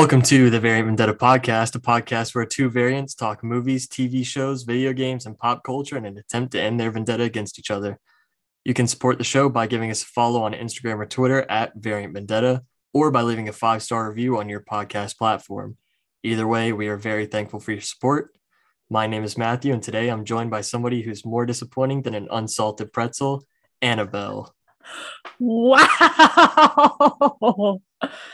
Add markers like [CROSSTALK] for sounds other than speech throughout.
Welcome to the Variant Vendetta podcast, a podcast where two variants talk movies, TV shows, video games, and pop culture in an attempt to end their vendetta against each other. You can support the show by giving us a follow on Instagram or Twitter at Variant Vendetta, or by leaving a five star review on your podcast platform. Either way, we are very thankful for your support. My name is Matthew, and today I'm joined by somebody who's more disappointing than an unsalted pretzel, Annabelle. Wow. [LAUGHS]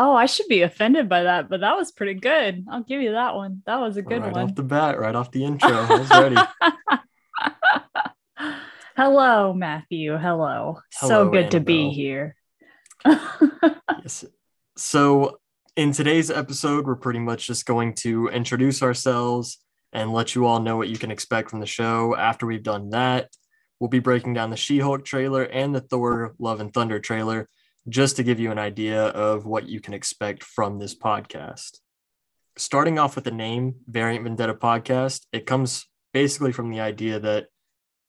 Oh, I should be offended by that, but that was pretty good. I'll give you that one. That was a good right one. off the bat, right off the intro. I was ready. [LAUGHS] Hello, Matthew. Hello. so Hello, good to be here. Yes. So, in today's episode, we're pretty much just going to introduce ourselves and let you all know what you can expect from the show. After we've done that, we'll be breaking down the She Hulk trailer and the Thor Love and Thunder trailer just to give you an idea of what you can expect from this podcast. Starting off with the name Variant Vendetta Podcast, it comes basically from the idea that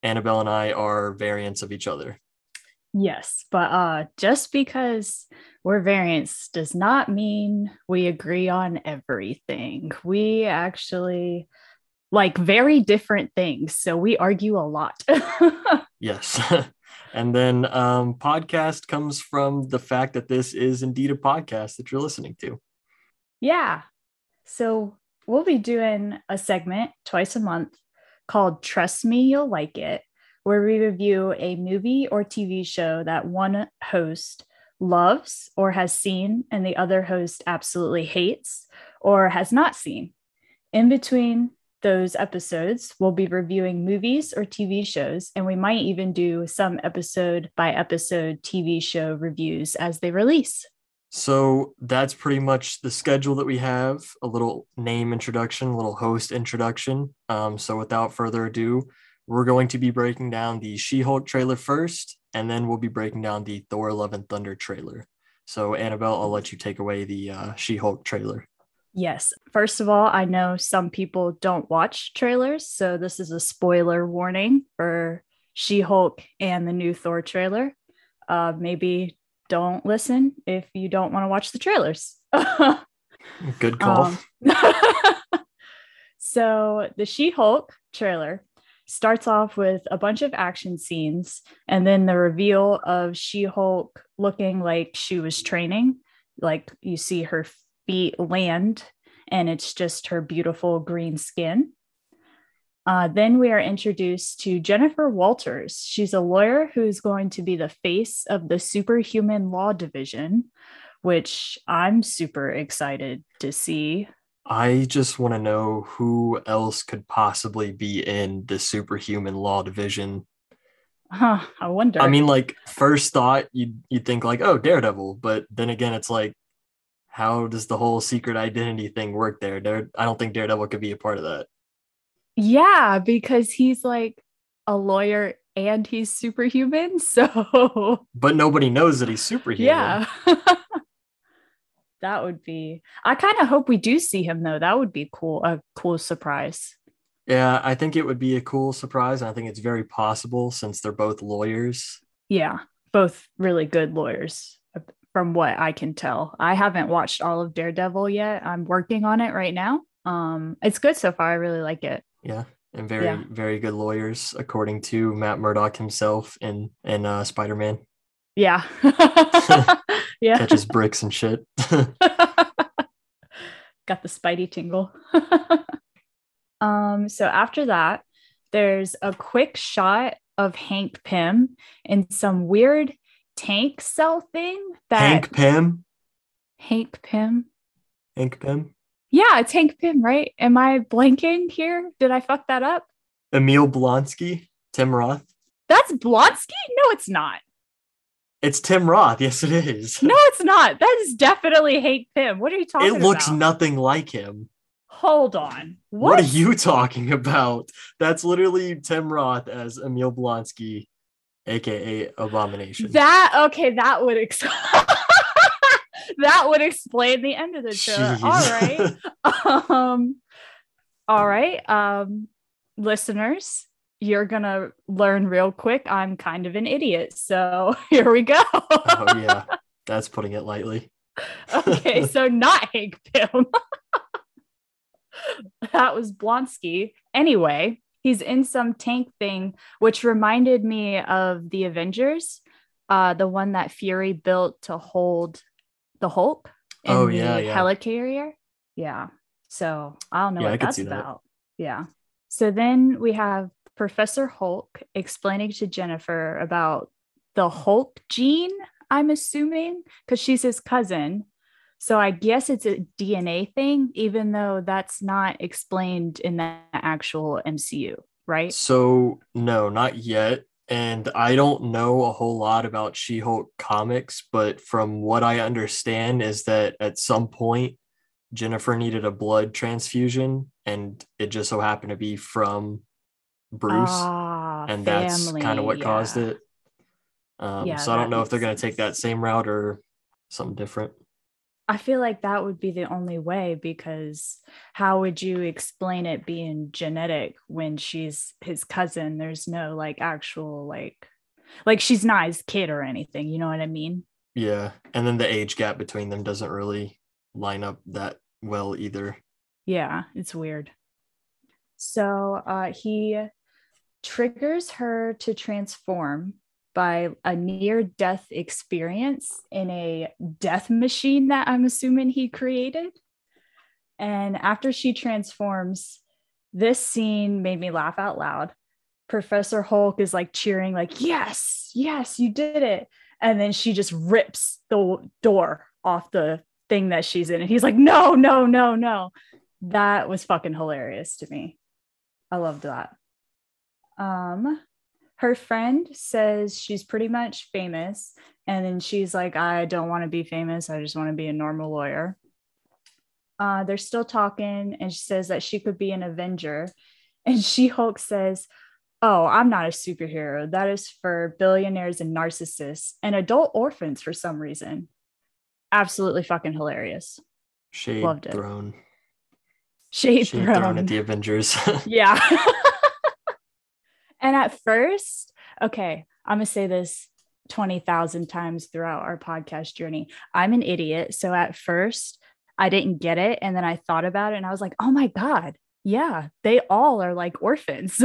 Annabelle and I are variants of each other. yes, but uh just because we're variants does not mean we agree on everything. We actually like very different things, so we argue a lot. [LAUGHS] Yes. [LAUGHS] and then um, podcast comes from the fact that this is indeed a podcast that you're listening to. Yeah. So we'll be doing a segment twice a month called Trust Me, You'll Like It, where we review a movie or TV show that one host loves or has seen and the other host absolutely hates or has not seen. In between those episodes, we'll be reviewing movies or TV shows, and we might even do some episode by episode TV show reviews as they release. So that's pretty much the schedule that we have a little name introduction, a little host introduction. Um, so without further ado, we're going to be breaking down the She Hulk trailer first, and then we'll be breaking down the Thor Love and Thunder trailer. So, Annabelle, I'll let you take away the uh, She Hulk trailer. Yes. First of all, I know some people don't watch trailers, so this is a spoiler warning for She Hulk and the new Thor trailer. Uh, maybe don't listen if you don't want to watch the trailers. [LAUGHS] Good call. Um, [LAUGHS] so the She Hulk trailer starts off with a bunch of action scenes and then the reveal of She Hulk looking like she was training. Like you see her feet land and it's just her beautiful green skin. Uh, then we are introduced to Jennifer Walters. She's a lawyer who's going to be the face of the Superhuman Law Division, which I'm super excited to see. I just want to know who else could possibly be in the superhuman law division. Huh, I wonder. I mean, like first thought, you'd you'd think like, oh, Daredevil, but then again, it's like, how does the whole secret identity thing work there? Dare, I don't think Daredevil could be a part of that. yeah, because he's like a lawyer and he's superhuman. [LAUGHS] So But nobody knows that he's superhuman. yeah. [LAUGHS] that would be I kind of hope we do see him though. That would be cool, a cool surprise. yeah. I think it would be a cool surprise. And I think it's very possible since they're both lawyers. Yeah, both really good lawyers from what I can tell. I haven't watched all of Daredevil yet. I'm working on it right now. Um it's good so far. I really like it. Yeah. And very, Yeah. very good lawyers, according to Matt Murdock himself in in uh, Spider Man. Yeah. [LAUGHS] [LAUGHS] yeah. Catches [LAUGHS] bricks and shit. Got the spidey tingle. um, so after that, there's a quick shot of Hank Pym in some weird tank cell thing that Hank Pym. Hank Pym. Hank Pym. Yeah, it's Hank Pym, right? Am I blanking here? Did I fuck that up? Emil Blonsky. Tim Roth. That's Blonsky? No, it's not. It's Tim Roth. Yes, it is. No, it's not. That is definitely Hank Pym. What are you talking about? it looks about? nothing like him. Hold on. What? What, are you [LAUGHS] talking about? That's literally Tim Roth as Emil Blonsky, aka Abomination. That okay, that would ex- [LAUGHS] that would explain the end of the show. Jeez. All right. um all right. Um listeners, you're gonna learn real quick. I'm kind of an idiot. So [LAUGHS] here we go. oh yeah, [LAUGHS] that's putting it lightly. okay, so not Hank Pym. that was Blonsky. Anyway, he's in some tank thing, which reminded me of the Avengers, uh, the one that Fury built to hold the Hulk in Oh, the yeah, yeah. helicarrier. Yeah. So I don't know Yeah, what that's see that. about. Yeah. So then we have Professor Hulk explaining to Jennifer about the Hulk gene, I'm assuming, because she's his cousin. So I guess it's a DNA thing, even though that's not explained in the actual MCU, right? So no, not yet. And I don't know a whole lot about She-Hulk comics, but from what I understand is that at some point Jennifer needed a blood transfusion and it just so happened to be from Bruce Ah, and that's kind of what caused it. Um, Yeah, so I don't know if they're going to take that same route or something different. I feel like that would be the only way because how would you explain it being genetic when she's his cousin? There's no like actual like like she's not his kid or anything, you know what I mean? Yeah. And then the age gap between them doesn't really line up that well either. Yeah, it's weird. So uh he triggers her to transform by a near death experience in a death machine that I'm assuming he created. And after she transforms, this scene made me laugh out loud. Professor Hulk is like cheering, like, yes, yes, you did it. And then she just rips the door off the thing that she's in. And he's like, no, no, no, no. That was fucking hilarious to me. I loved that. Um, her friend says she's pretty much famous. And then she's like, I don't want to be famous. I just want to be a normal lawyer. Uh, they're still talking, and she says that she could be an Avenger. And [LAUGHS] She Hulk says, Oh, I'm not a superhero. That is for billionaires and narcissists and adult orphans for some reason. Absolutely fucking hilarious. Shade Loved it. thrown. Shade, Shade thrown. thrown at the Avengers. [LAUGHS] Yeah. [LAUGHS] and at first, okay, I'm going to say this 20,000 times throughout our podcast journey. I'm an idiot. So at first, I didn't get it. And then I thought about it and I was like, oh my God, yeah, they all are like orphans.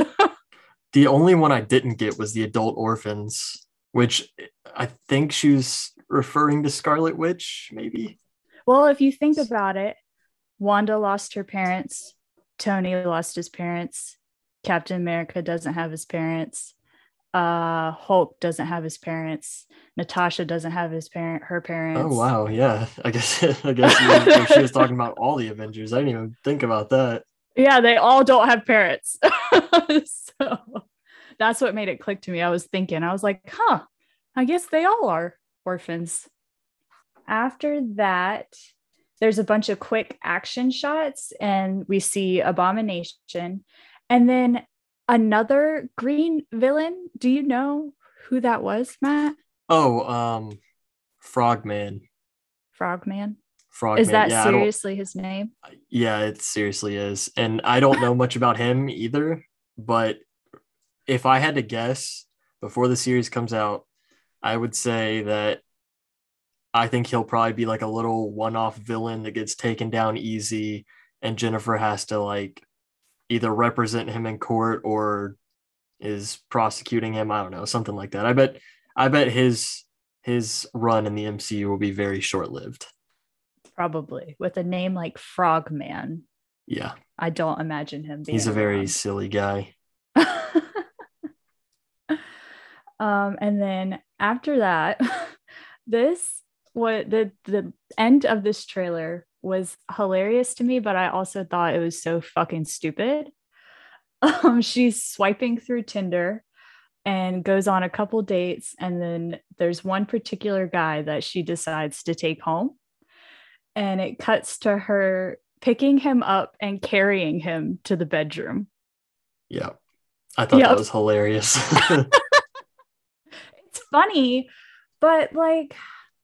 [LAUGHS] the only one I didn't get was the adult orphans, which I think she was referring to Scarlet Witch, maybe. well, if you think about it, Wanda lost her parents, Tony lost his parents, Captain America doesn't have his parents. Uh, Hulk doesn't have his parents. Natasha doesn't have his parent, her parents. Oh wow, yeah. I guess [LAUGHS] I guess you- she was talking about all the Avengers. I didn't even think about that. yeah they all don't have parents [LAUGHS] so that's what made it click to me i was thinking i was like huh i guess they all are orphans after that there's a bunch of quick action shots and we see abomination and then another green villain do you know who that was matt Oh, um, Frogman. frogman Frogman. is that yeah, seriously his name Yeah, it seriously is. And I don't know much about him either, but if I had to guess before the series comes out, I would say that I think he'll probably be like a little one-off villain that gets taken down easy and Jennifer has to like either represent him in court or is prosecuting him, I don't know, something like that. I bet I bet his his run in the MCU will be very short-lived. probably with a name like frogman Yeah, I don't imagine him being. he's a very around. silly guy. [LAUGHS] um, and then after that, [LAUGHS] this what the the end of this trailer was hilarious to me, but I also thought it was so fucking stupid. [LAUGHS] Um, she's swiping through Tinder and goes on a couple dates, and then there's one particular guy that she decides to take home, and it cuts to her picking him up and carrying him to the bedroom. Yeah. I thought Yep. that was hilarious. [LAUGHS] [LAUGHS] it's funny, but like,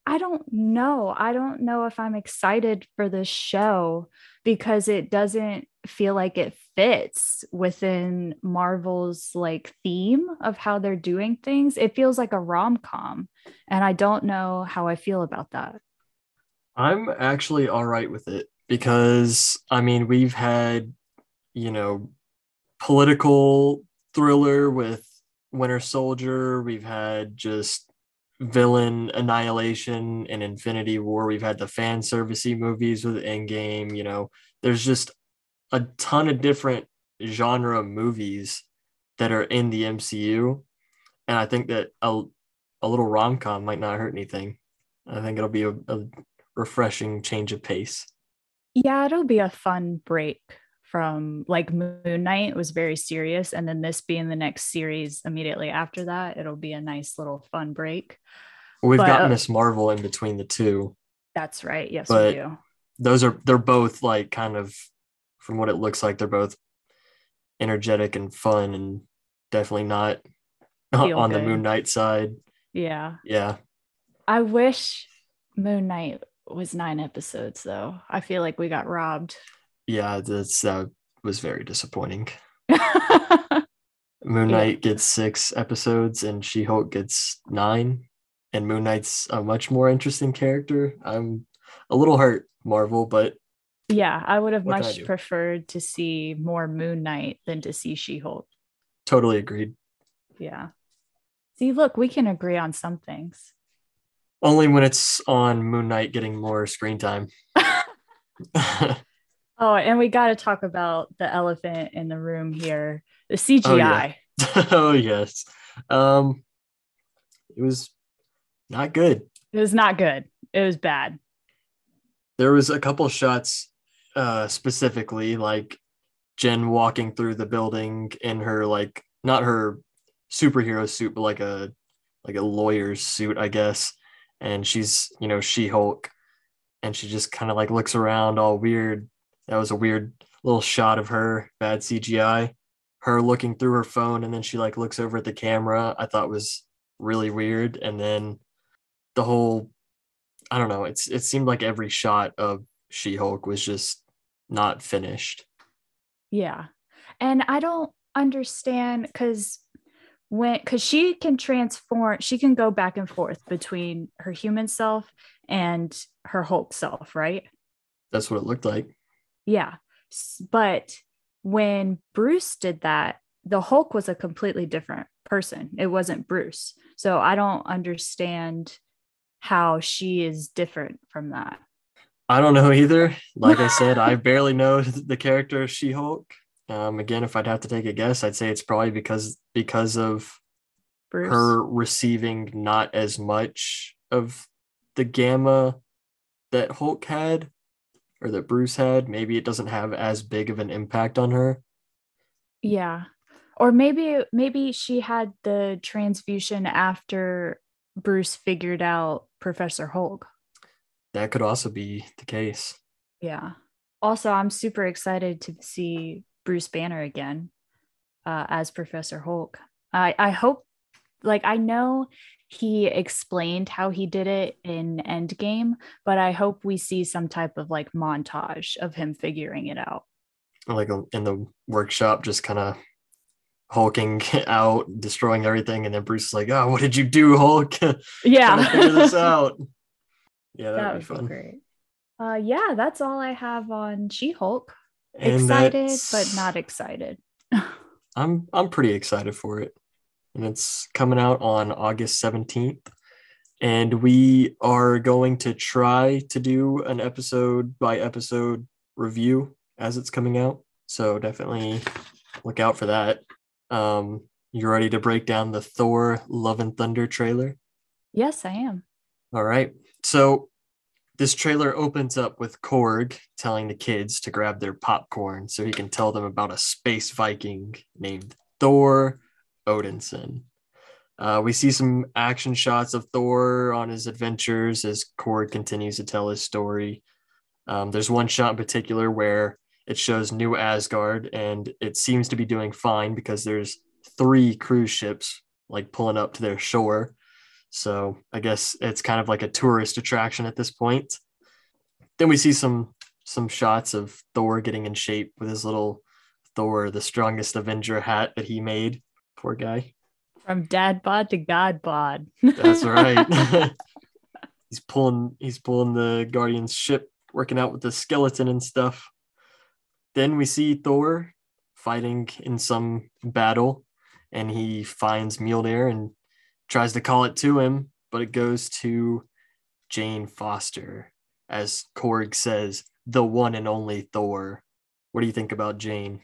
I don't know. I don't know if I'm excited for this show because it doesn't feel like it fits within Marvel's like theme of how they're doing things. It feels like a rom com, and I don't know how I feel about that. I'm actually all right with it because I mean we've had, you know, political thriller with Winter Soldier. We've had just villain annihilation and Infinity War. We've had the fan servicey movies with Endgame. You know, there's just a ton of different genre movies that are in the MCU, and I think that a a little rom com might not hurt anything. I think it'll be a, a refreshing change of pace. Yeah, it'll be a fun break from like Moon Knight was very serious, and then this being the next series immediately after that, it'll be a nice little fun break. We've but, got uh, Ms. Marvel in between the two. That's right. Yes, but we do. Those are they're both like kind of from what it looks like, they're both energetic and fun and definitely not [LAUGHS] Feel on good. the Moon Knight side. Yeah. Yeah. I wish Moon Knight was nine episodes though. I feel like we got robbed yeah, that's that was very disappointing. [LAUGHS] Moon Knight yeah. gets six episodes and She Hulk gets nine, and Moon Knight's a much more interesting character. I'm a little hurt, Marvel, but yeah, I would have much preferred to see more Moon Knight than to see She Hulk. Totally agreed. Yeah. See, look, we can agree on some things. Only when it's on Moon Knight getting more screen time. [LAUGHS] [LAUGHS] Oh, and we got to talk about the elephant in the room here, the CGI. Oh, yeah. [LAUGHS] oh yes. Um it was not good. It was not good. It was bad. There was a couple shots uh specifically like Jen walking through the building in her like not her superhero suit but like a like a lawyer's suit, I guess. And she's, you know, She-Hulk and she just kind of like looks around all weird that was a weird little shot of her, bad CGI. Her looking through her phone and then she like looks over at the camera. I thought was really weird. And then the whole I don't know, it's it seemed like every shot of She-Hulk was just not finished. Yeah. And I don't understand because when because she can transform she can go back and forth between her human self and her hulk self right that's what it looked like yeah. But when Bruce did that, the Hulk was a completely different person. It wasn't Bruce. So I don't understand how she is different from that. I don't know either. Like I said, I [LAUGHS] barely know the character of She Hulk. Um, again, if I'd have to take a guess, I'd say it's probably because because of Bruce. her receiving not as much of the gamma that Hulk had or that Bruce had, maybe it doesn't have as big of an impact on her. Yeah. Or maybe maybe she had the transfusion after Bruce figured out Professor Hulk. That could also be the case. Yeah. Also, I'm super excited to see Bruce Banner again uh, as Professor Hulk. I, I hope, like, I know he explained how he did it in Endgame, but I hope we see some type of like montage of him figuring it out. Like in the workshop, just kind of hulking [LAUGHS] out, destroying everything, and then Bruce is like, "Oh, what did you do, Hulk? [LAUGHS] Yeah, figure this out." [LAUGHS] Yeah, that would be fun. great. Uh, yeah, that's all I have on She-Hulk. excited, but not excited. I'm I'm pretty excited for it and it's coming out on August 17th. And we are going to try to do an episode by episode review as it's coming out. So definitely look out for that. Um, you ready to break down the Thor Love and Thunder trailer? Yes, I am. All right. So this trailer opens up with Korg telling the kids to grab their popcorn so he can tell them about a space Viking named Thor Odinson. Uh, we see some action shots of Thor on his adventures as Korg continues to tell his story. Um, there's one shot in particular where it shows New Asgard, and it seems to be doing fine because there's three cruise ships like pulling up to their shore. So I guess it's kind of like a tourist attraction at this point. Then we see some some shots of Thor getting in shape with his little Thor, the strongest Avenger hat that he made. Poor guy. From dad bod to god bod. That's right. [LAUGHS] [LAUGHS] he's pulling he's pulling the Guardian's ship, working out with the skeleton and stuff. Then we see Thor fighting in some battle, and he finds Mjolnir and tries to call it to him, but it goes to Jane Foster, as Korg says, the one and only Thor. What do you think about Jane?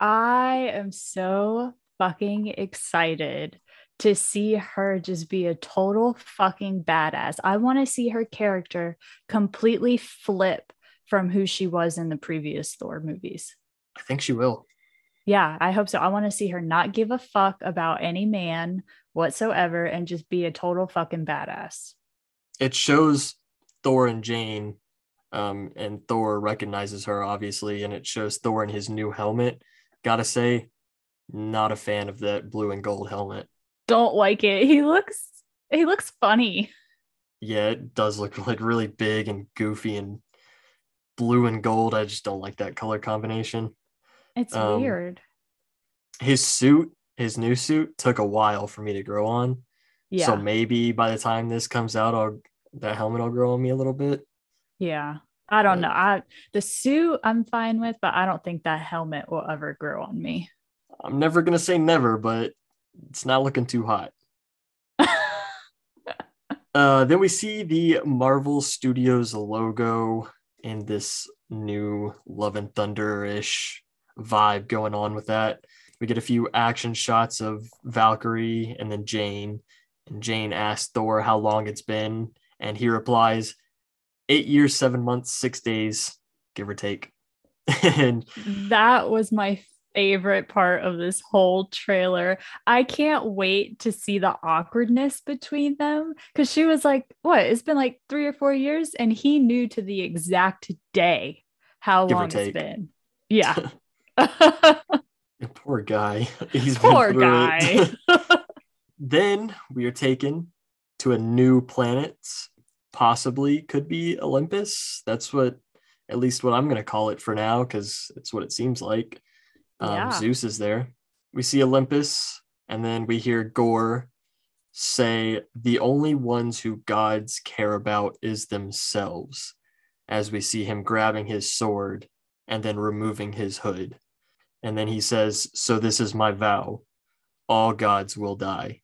I am so fucking excited to see her just be a total fucking badass. I want to see her character completely flip from who she was in the previous Thor movies. I think she will. Yeah, I hope so. I want to see her not give a fuck about any man whatsoever and just be a total fucking badass. It shows Thor and Jane, um, and Thor recognizes her obviously, and it shows Thor in his new helmet. Gotta say, not a fan of that blue and gold helmet. Don't like it. [LAUGHS] He looks he looks funny. Yeah, it does look [LAUGHS] like really big and goofy and blue and gold. I just don't like that color combination. It's um, weird. His suit, his new suit, took a while for me to grow on. Yeah. So maybe by the time this comes out, I'll that helmet will grow on me a little bit. Yeah. I don't know. I the suit I'm fine with, but I don't think that helmet will ever grow on me. I'm never gonna say never, but it's not looking too hot. [LAUGHS] uh, then we see the Marvel Studios logo and this new Love and Thunder ish vibe going on with that. We get a few action shots of Valkyrie and then Jane. And Jane asks Thor how long it's been. And he replies, eight years, seven months, six days, give or take. [LAUGHS] and that was my favorite part of this whole trailer. I can't wait to see the awkwardness between them because she was like, What? It's been like three or four years. And he knew to the exact day how give long it's been. Yeah. [LAUGHS] [LAUGHS] Poor guy. [LAUGHS] He's Poor guy. then we are taken to a new planet, possibly could be Olympus. That's what, at least what I'm going to call it for now, because it's what it seems like. Um, yeah. Zeus is there. We see Olympus, and then we hear Gorr say, The only ones who gods care about is themselves, as we see him grabbing his sword and then removing his hood. And then he says, So this is my vow all gods will die.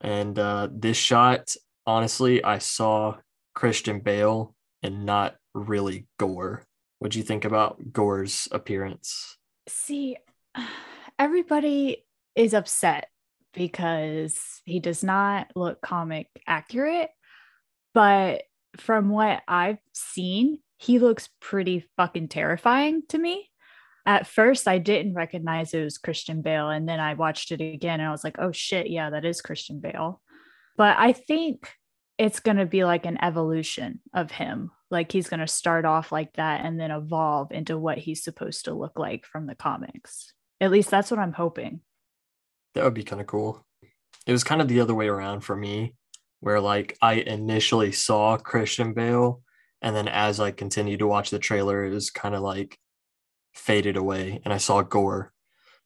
And uh, this shot, honestly, I saw Christian Bale and not really Gorr. What do you think about Gorr's appearance? See, [SIGHS] everybody is upset because he does not look comic accurate. But from what I've seen, he looks pretty fucking terrifying to me. At first, I didn't recognize it was Christian Bale. And then I watched it again and I was like, oh shit, yeah, that is Christian Bale. But I think it's going to be like an evolution of him. Like he's going to start off like that and then evolve into what he's supposed to look like from the comics. At least that's what I'm hoping. That would be kind of cool. It was kind of the other way around for me, where like I initially saw Christian Bale and then as I continued to watch the trailer, it was kind of like faded away and I saw Gorr.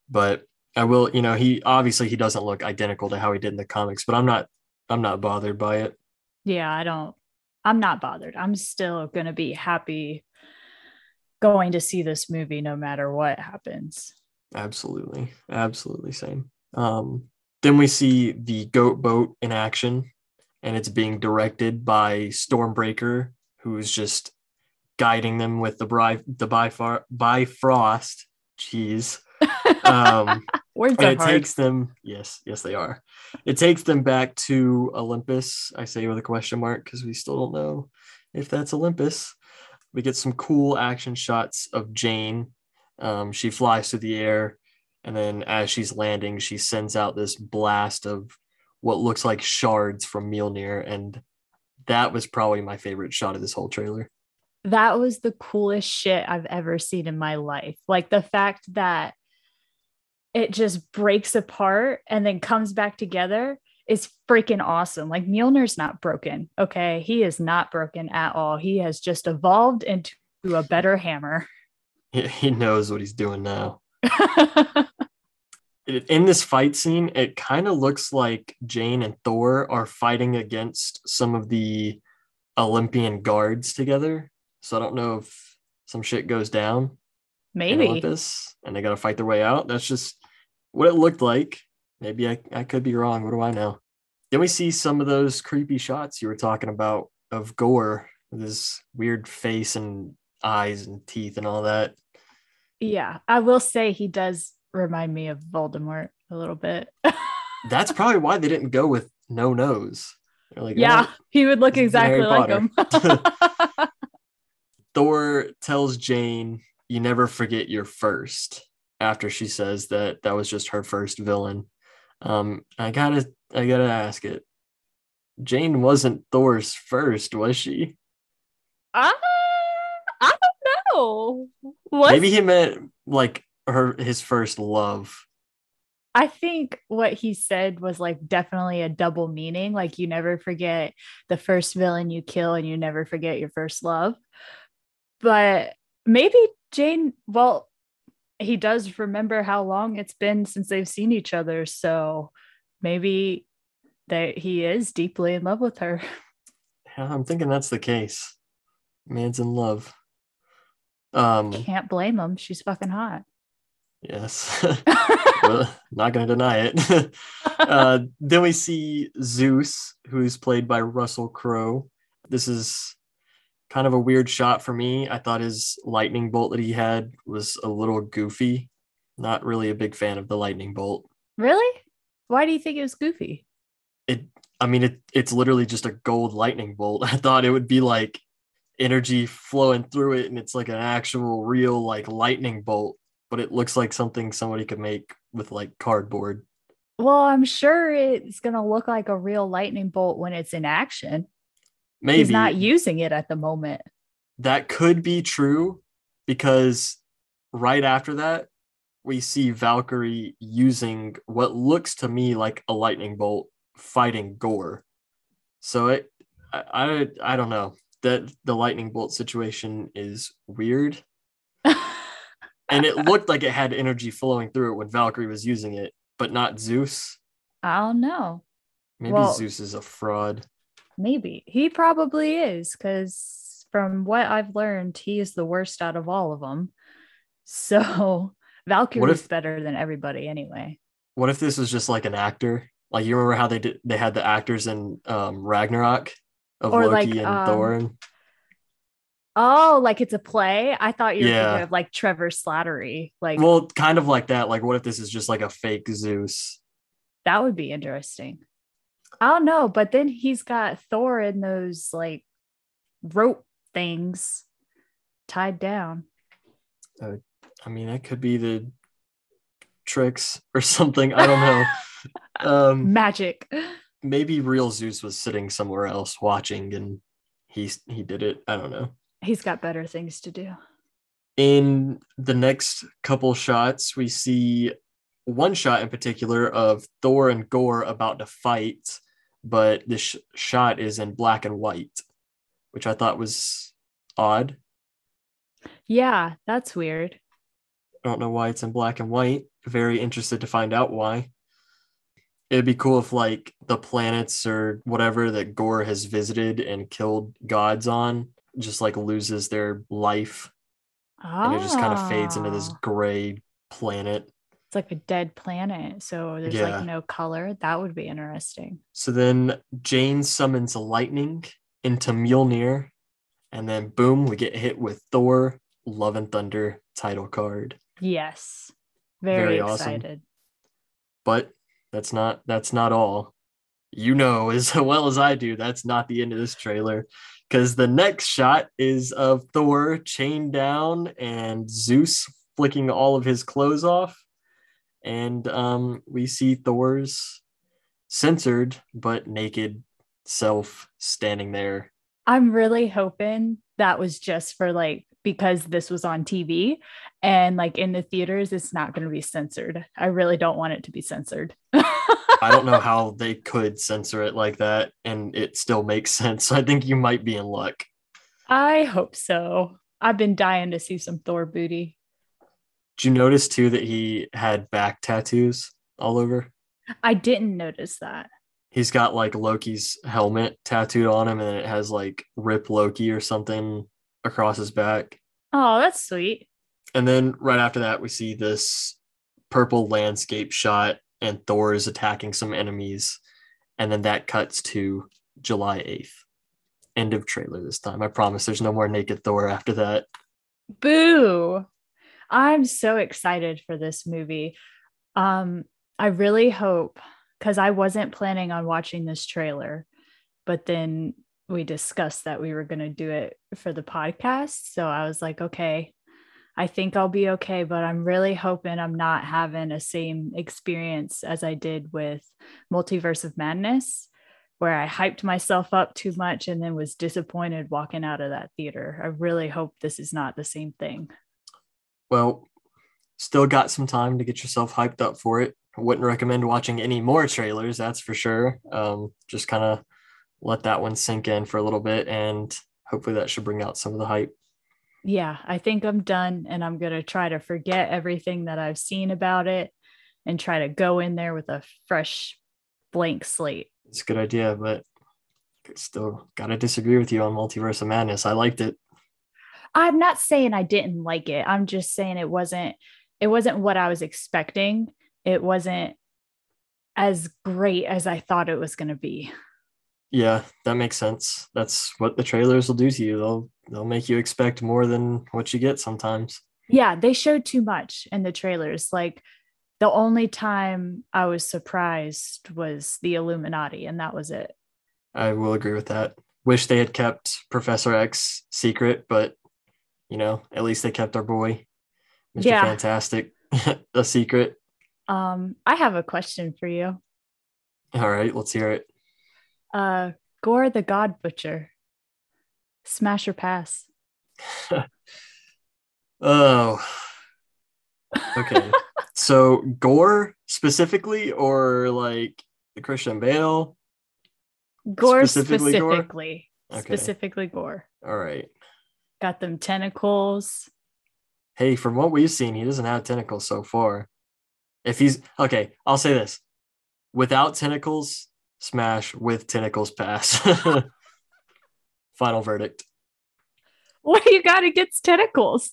But I will, you know, he obviously he doesn't look identical to how he did in the comics, but I'm not I'm not bothered by it. Yeah, I don't I'm not bothered. I'm still going to be happy going to see this movie no matter what happens. Absolutely. Absolutely same. Um then we see the goat boat in action and it's being directed by Stormbreaker who's just guiding them with the bri- the Bifar- Bifrost. Jeez. [LAUGHS] Um, Words and it hard. takes them. Yes, yes, they are. It takes them back to Olympus. I say with a question mark because we still don't know if that's Olympus. We get some cool action shots of Jane. Um, she flies through the air, and then as she's landing, she sends out this blast of what looks like shards from Mjolnir, and that was probably my favorite shot of this whole trailer. That was the coolest shit I've ever seen in my life. Like the fact that it just breaks apart and then comes back together is freaking awesome. Like Mjolnir's not broken. Okay. He is not broken at all. He has just evolved into a better hammer. [LAUGHS] He knows what he's doing now. [LAUGHS] in this fight scene, it kind of looks like Jane and Thor are fighting against some of the Olympian guards together. So I don't know if some shit goes down Maybe. Olympus and they got to fight their way out. That's just what it looked like. Maybe I, I could be wrong. What do I know? Then we see some of those creepy shots you were talking about of Gorr with his weird face and eyes and teeth and all that. Yeah. I will say he does remind me of Voldemort a little bit. [LAUGHS] That's probably why they didn't go with no nose. Like, yeah. "Oh, He would look exactly like him. [LAUGHS] [LAUGHS] Thor tells Jane, "You never forget your first After she says that that was just her first villain, um, I gotta, I gotta ask it. Jane wasn't Thor's first, was she? Uh, I don't know. Was Maybe he meant like her his first love. I think what he said was like definitely a double meaning. Like you never forget the first villain you kill and you never forget your first love. But maybe Jane, well, he does remember how long it's been since they've seen each other. So maybe that he is deeply in love with her. Yeah, I'm thinking that's the case. Man's in love. Um, Can't blame him. She's fucking hot. yes. [LAUGHS] well, not gonna deny it. [LAUGHS] uh, then we see Zeus, who's played by Russell Crowe. This is kind of a weird shot for me. I thought his lightning bolt that he had was a little goofy. Not really a big fan of the lightning bolt. Really? Why do you think it was goofy? It, I mean, it, it's literally just a gold lightning bolt. [LAUGHS] I thought it would be like energy flowing through it, and it's like an actual, real like lightning bolt. But it looks like something somebody could make with like cardboard. Well, I'm sure it's going to look like a real lightning bolt when it's in action. Maybe He's not using it at the moment. that could be true because right after that we see Valkyrie using what looks to me like a lightning bolt fighting Gorr. So it I I, I don't know. That the lightning bolt situation is weird. [LAUGHS] And it looked like it had energy flowing through it when Valkyrie was using it, but not Zeus. I don't know. Maybe Well- Zeus is a fraud. Maybe he probably is because from what I've learned, he is the worst out of all of them. [LAUGHS] So Valkyrie's if- better than everybody anyway. What if this was just like an actor? Like you remember how they did they had the actors in um Ragnarok of Or Loki like, and um, Thor and Oh, like it's a play? I thought you were Yeah. thinking of like Trevor Slattery. Like well kind of like that. Like what if this is just like a fake Zeus? that would be interesting. I don't know, but then he's got Thor in those like rope things tied down. I mean that could be the tricks [LAUGHS] or something. I don't know. [LAUGHS] um Magic. maybe real Zeus was sitting somewhere else watching and he he did it. I don't know. He's got better things to do. in the next couple shots, we see one shot in particular of Thor and Gorr about to fight, but this sh- shot is in black and white, which I thought was odd. Yeah, that's weird. I don't know why it's in black and white. Very interested to find out why. It'd be cool if, like, the planets or whatever that Gorr has visited and killed gods on just like loses their life and it just kind of fades into this Ah. gray planet. It's like a dead planet. So there's Yeah. like no color. That would be interesting. So then Jane summons lightning into Mjolnir, and then boom, we get hit with Thor, Love and Thunder title card. Yes. Very, Very awesome. excited. But that's not that's not all. You know as [LAUGHS] well as I do, that's not the end of this trailer. Because the next shot is of Thor chained down and Zeus flicking all of his clothes off. And um, we see Thor's censored but naked self standing there. I'm really hoping that was just for like because this was on TV and like in the theaters, it's not going to be censored. I really don't want it to be censored. [LAUGHS] I don't know how they could censor it like that and it still makes sense. [LAUGHS] I think you might be in luck. I hope so. I've been dying to see some Thor booty. Did you notice too that he had back tattoos all over? I didn't notice that. He's got like Loki's helmet tattooed on him, and it has like "Rip Loki" or something across his back. Oh, that's sweet. And then right after that, we see this purple landscape shot, and Thor is attacking some enemies. And then that cuts to July 8th. End of trailer this time. I promise there's no more naked Thor after that. Boo. I'm so excited for this movie. Um, I really hope because I wasn't planning on watching this trailer, but then we discussed that we were going to do it for the podcast. So I was like, okay, I think I'll be okay, but I'm really hoping I'm not having a same experience as I did with Multiverse of Madness, where I hyped myself up too much and then was disappointed walking out of that theater. I really hope this is not the same thing. Well, still got some time to get yourself hyped up for it. I wouldn't recommend watching any more trailers, that's for sure. Um, just kind of let that one sink in for a little bit, and hopefully that should bring out some of the hype. Yeah, I think I'm done, and I'm going to try to forget everything that I've seen about it and try to go in there with a fresh blank slate. It's a good idea, but still got to disagree with you on Multiverse of Madness. I liked it. I'm not saying I didn't like it. I'm just saying it wasn't it wasn't what I was expecting. It wasn't as great as I thought it was going to be. Yeah, that makes sense. That's what the trailers will do to you. They'll they'll make you expect more than what you get sometimes. Yeah, they showed too much in the trailers. Like the only time I was surprised was the Illuminati, and that was it. I will agree with that. Wish they had kept Professor X secret, but you know, at least they kept our boy, Mr. Yeah. Fantastic, [LAUGHS] a secret. Um, I have a question for you. All right, let's hear it. Uh, Gorr the God Butcher, smash or pass? [LAUGHS] oh, okay. [LAUGHS] so Gorr specifically, or like the Christian Bale? Gorr specifically. Specifically, Gorr. Okay. specifically Gorr. All right. Got them tentacles. Hey, from what we've seen, he doesn't have tentacles so far. If he's okay, I'll say this. Without tentacles, smash with tentacles pass. [LAUGHS] Final verdict. What do you got against tentacles?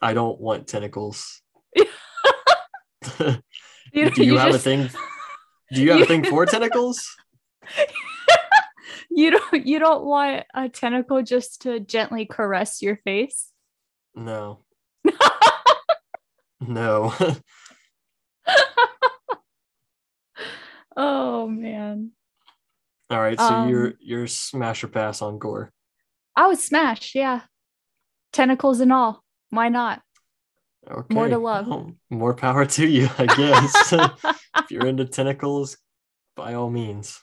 I don't want tentacles. [LAUGHS] [LAUGHS] you, do you, you have just... a thing? Do you have a thing for tentacles? You don't you don't want a tentacle just to gently caress your face? No. [LAUGHS] no. [LAUGHS] oh man. All right, so um, you're you're smash or pass on gore. I would smash, yeah. Tentacles and all. Why not? Okay. More to love. Well, more power to you, I guess. [LAUGHS] if you're into tentacles, by all means.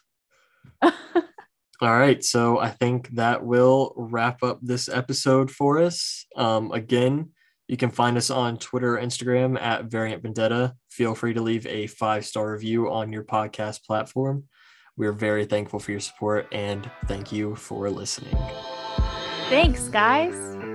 All right, so I think that will wrap up this episode for us. Um, again, you can find us on Twitter, or Instagram at Variant Vendetta. Feel free to leave a five star review on your podcast platform. We're very thankful for your support and thank you for listening. Thanks, guys.